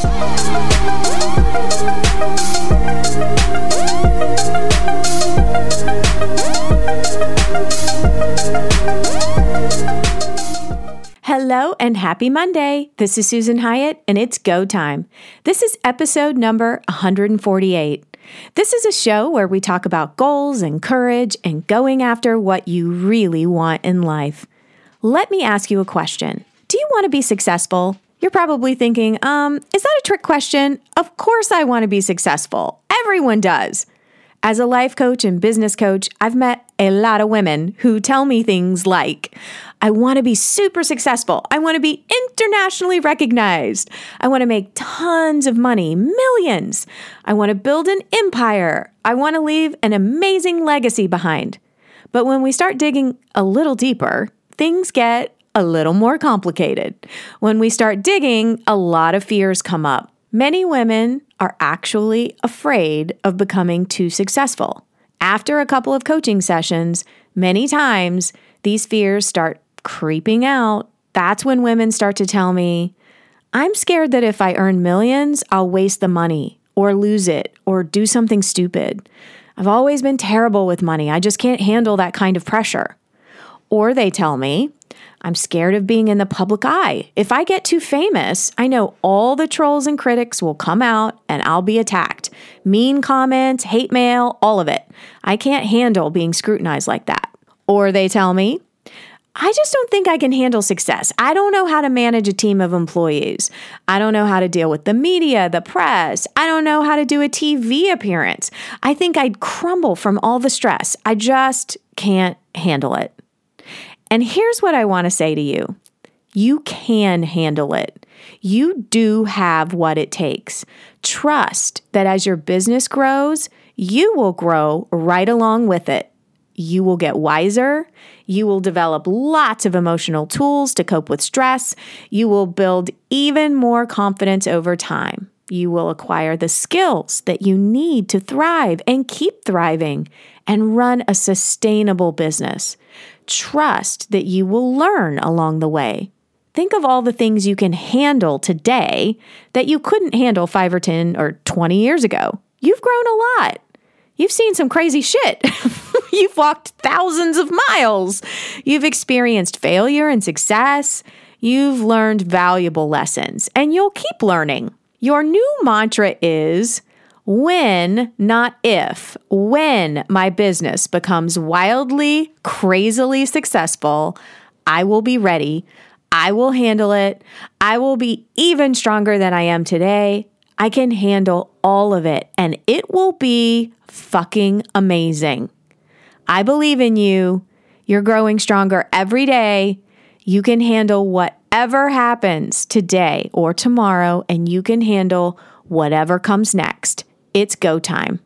Hello and happy Monday. This is Susan Hyatt and it's go time. This is episode number 148. This is a show where we talk about goals and courage and going after what you really want in life. Let me ask you a question. Do you want to be successful? You're probably thinking, um, is that a trick question? Of course I want to be successful. Everyone does. As a life coach and business coach, I've met a lot of women who tell me things like, I want to be super successful. I want to be internationally recognized. I want to make tons of money, millions. I want to build an empire. I want to leave an amazing legacy behind. But when we start digging a little deeper, things get a little more complicated. When we start digging, a lot of fears come up. Many women are actually afraid of becoming too successful. After a couple of coaching sessions, many times these fears start creeping out. That's when women start to tell me, I'm scared that if I earn millions, I'll waste the money or lose it or do something stupid. I've always been terrible with money. I just can't handle that kind of pressure. Or they tell me, I'm scared of being in the public eye. If I get too famous, I know all the trolls and critics will come out and I'll be attacked. Mean comments, hate mail, all of it. I can't handle being scrutinized like that. Or they tell me, I just don't think I can handle success. I don't know how to manage a team of employees. I don't know how to deal with the media, the press. I don't know how to do a TV appearance. I think I'd crumble from all the stress. I just can't handle it. And here's what I want to say to you you can handle it. You do have what it takes. Trust that as your business grows, you will grow right along with it. You will get wiser. You will develop lots of emotional tools to cope with stress. You will build even more confidence over time. You will acquire the skills that you need to thrive and keep thriving and run a sustainable business trust that you will learn along the way. Think of all the things you can handle today that you couldn't handle five or 10 or 20 years ago. You've grown a lot. You've seen some crazy shit. You've walked thousands of miles. You've experienced failure and success. You've learned valuable lessons, and you'll keep learning. Your new mantra is when, not if, when my business becomes wildly, crazily successful, I will be ready. I will handle it. I will be even stronger than I am today. I can handle all of it and it will be fucking amazing. I believe in you. You're growing stronger every day. You can handle whatever happens today or tomorrow, and you can handle whatever comes next. It's go time.